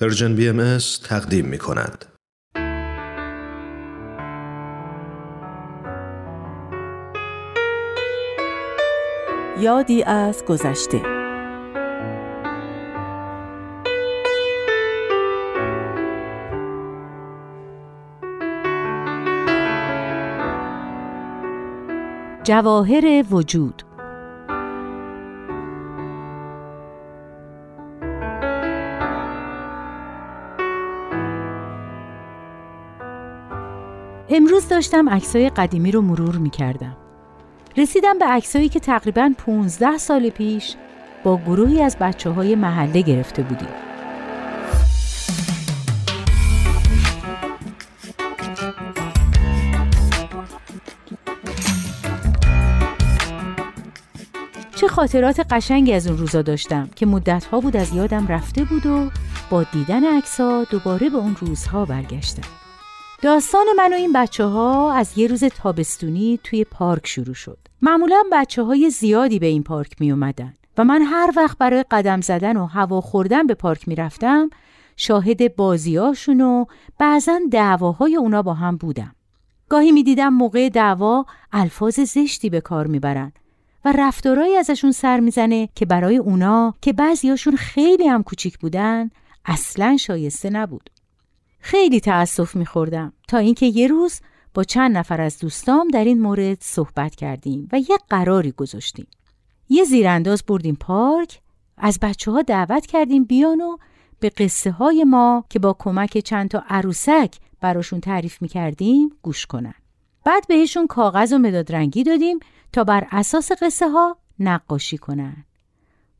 پرژن بی ام تقدیم می کند. یادی از گذشته جواهر وجود امروز داشتم عکسای قدیمی رو مرور می کردم. رسیدم به عکسایی که تقریبا 15 سال پیش با گروهی از بچه های محله گرفته بودیم. چه خاطرات قشنگی از اون روزا داشتم که مدتها بود از یادم رفته بود و با دیدن عکس‌ها دوباره به اون روزها برگشتم. داستان من و این بچه ها از یه روز تابستونی توی پارک شروع شد. معمولا بچه های زیادی به این پارک می اومدن و من هر وقت برای قدم زدن و هوا خوردن به پارک می رفتم شاهد بازیاشون و بعضا دعواهای اونا با هم بودم. گاهی می دیدم موقع دعوا الفاظ زشتی به کار می‌برن و رفتارهایی ازشون سر می‌زنه که برای اونا که بعضیاشون خیلی هم کوچیک بودن اصلا شایسته نبود. خیلی تأسف میخوردم تا اینکه یه روز با چند نفر از دوستام در این مورد صحبت کردیم و یه قراری گذاشتیم. یه زیرانداز بردیم پارک از بچه ها دعوت کردیم بیان و به قصه های ما که با کمک چند تا عروسک براشون تعریف می‌کردیم گوش کنن. بعد بهشون کاغذ و مداد رنگی دادیم تا بر اساس قصه ها نقاشی کنن.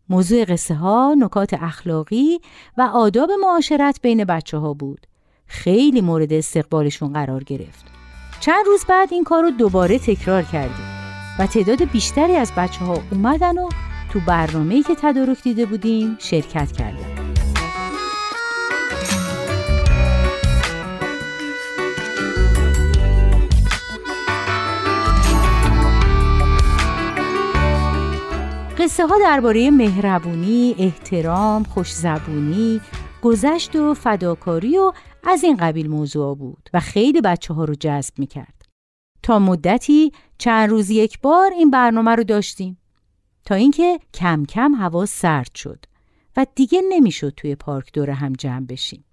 موضوع قصه ها نکات اخلاقی و آداب معاشرت بین بچه ها بود خیلی مورد استقبالشون قرار گرفت. چند روز بعد این کار رو دوباره تکرار کردیم و تعداد بیشتری از بچه ها اومدن و تو برنامه‌ای که تدارک دیده بودیم شرکت کردن. قصه ها درباره مهربونی، احترام، خوشزبونی، گذشت و فداکاری و از این قبیل موضوع بود و خیلی بچه ها رو جذب می کرد. تا مدتی چند روز یک بار این برنامه رو داشتیم تا اینکه کم کم هوا سرد شد و دیگه نمی‌شد توی پارک دور هم جمع بشیم.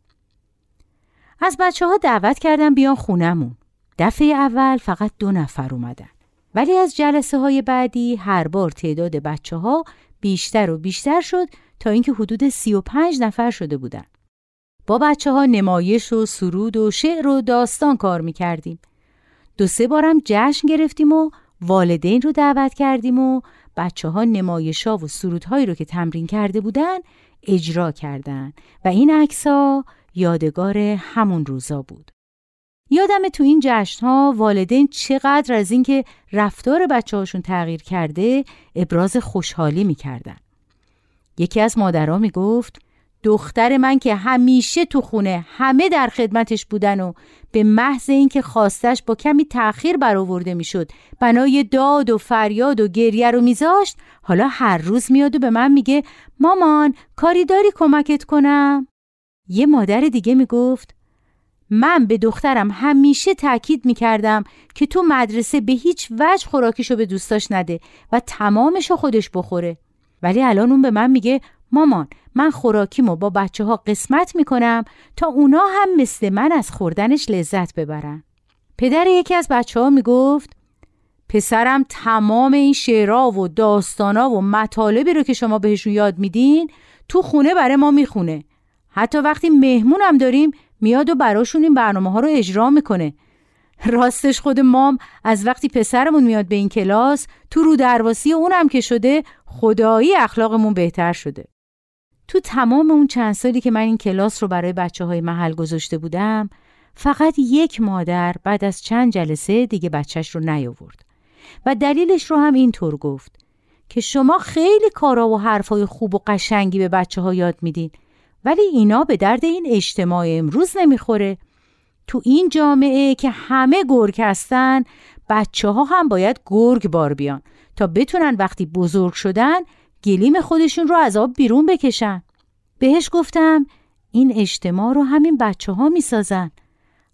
از بچه ها دعوت کردم بیان خونمون. دفعه اول فقط دو نفر اومدن. ولی از جلسه های بعدی هر بار تعداد بچه ها بیشتر و بیشتر شد تا اینکه حدود سی و پنج نفر شده بودن. با بچه ها نمایش و سرود و شعر و داستان کار می کردیم. دو سه بارم جشن گرفتیم و والدین رو دعوت کردیم و بچه ها نمایش ها و سرودهایی رو که تمرین کرده بودن اجرا کردن و این عکس ها یادگار همون روزا بود. یادم تو این جشن ها والدین چقدر از اینکه رفتار بچه هاشون تغییر کرده ابراز خوشحالی می‌کردن. یکی از مادرها می‌گفت دختر من که همیشه تو خونه همه در خدمتش بودن و به محض اینکه خواستش با کمی تأخیر برآورده می‌شد بنای داد و فریاد و گریه رو میذاشت حالا هر روز میاد و به من میگه مامان کاری داری کمکت کنم؟ یه مادر دیگه می‌گفت من به دخترم همیشه تاکید می‌کردم که تو مدرسه به هیچ وجه خوراکیشو به دوستاش نده و تمامشو خودش بخوره. ولی الان اون به من میگه مامان من خوراکیمو با بچه ها قسمت می‌کنم تا اونا هم مثل من از خوردنش لذت ببرن. پدر یکی از بچه ها می‌گفت پسرم تمام این شعرها و داستانا و مطالبی رو که شما بهشون یاد میدین تو خونه برای ما می‌خونه. حتی وقتی مهمونم داریم میاد و براشون این برنامه ها رو اجرا می‌کنه. راستش خود مام از وقتی پسرمون میاد به این کلاس تو رو درواسی اونم که شده خدایی اخلاقمون بهتر شده. تو تمام اون چند سالی که من این کلاس رو برای بچه های محل گذاشته بودم فقط یک مادر بعد از چند جلسه دیگه بچهش رو نیاورد. و دلیلش رو هم اینطور گفت که شما خیلی کارا و حرفای خوب و قشنگی به بچه ها یاد میدین ولی اینا به درد این اجتماع امروز نمی‌خوره. تو این جامعه که همه گرگ هستن بچه ها هم باید گرگ بار بیان تا بتونن وقتی بزرگ شدن گلیم خودشون رو از آب بیرون بکشن بهش گفتم این اجتماع رو همین بچه ها می سازن.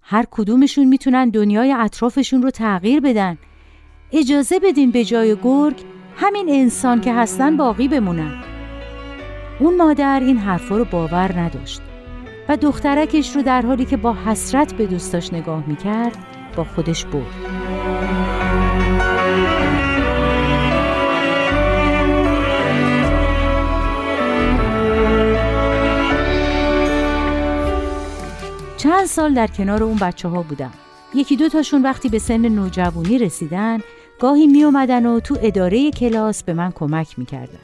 هر کدومشون می‌تونن دنیای اطرافشون رو تغییر بدن. اجازه بدین به جای گرگ همین انسان که هستن باقی بمونن. اون مادر این حرفا رو باور نداشت و دخترکش رو در حالی که با حسرت به دوستاش نگاه می‌کرد با خودش برد. چند سال در کنار اون بچه ها بودم. یکی دو تاشون وقتی به سن نوجوانی رسیدن گاهی می اومدن و تو اداره کلاس به من کمک می‌کردن.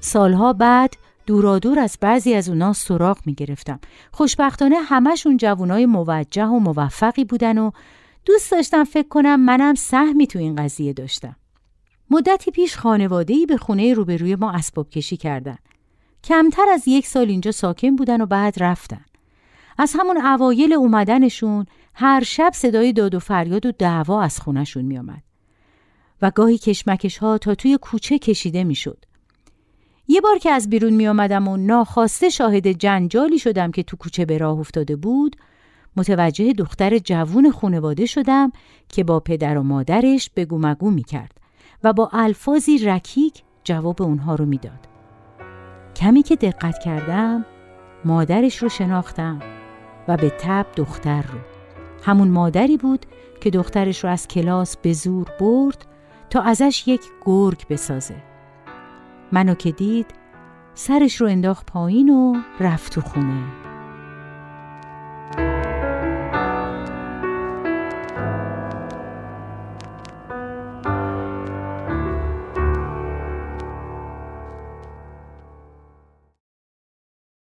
سالها بعد دورادور از بعضی از اونا سراغ می گرفتم. خوشبختانه همشون جوانای موجه و موفقی بودن و دوست داشتم فکر کنم منم سهمی تو این قضیه داشتم. مدتی پیش خانواده‌ای به خونه روبروی ما اسباب کشی کردن. کمتر از یک سال اینجا ساکن بودن و بعد رفتن. از همون اوایل اومدنشون هر شب صدای داد و فریاد و دعوا از خونشون میآمد و گاهی کشمکش ها تا توی کوچه کشیده می‌شد. یه بار که از بیرون می آمدم و ناخواسته شاهد جنجالی شدم که تو کوچه به راه افتاده بود متوجه دختر جوون خونواده شدم که با پدر و مادرش بگو مگو می کرد و با الفاظی رکیک جواب اونها رو می‌داد. کمی که دقت کردم مادرش رو شناختم و به تب دختر رو. همون مادری بود که دخترش رو از کلاس به زور برد تا ازش یک گرگ بسازه. منو که دید سرش رو انداخت پایین و رفت تو خونه.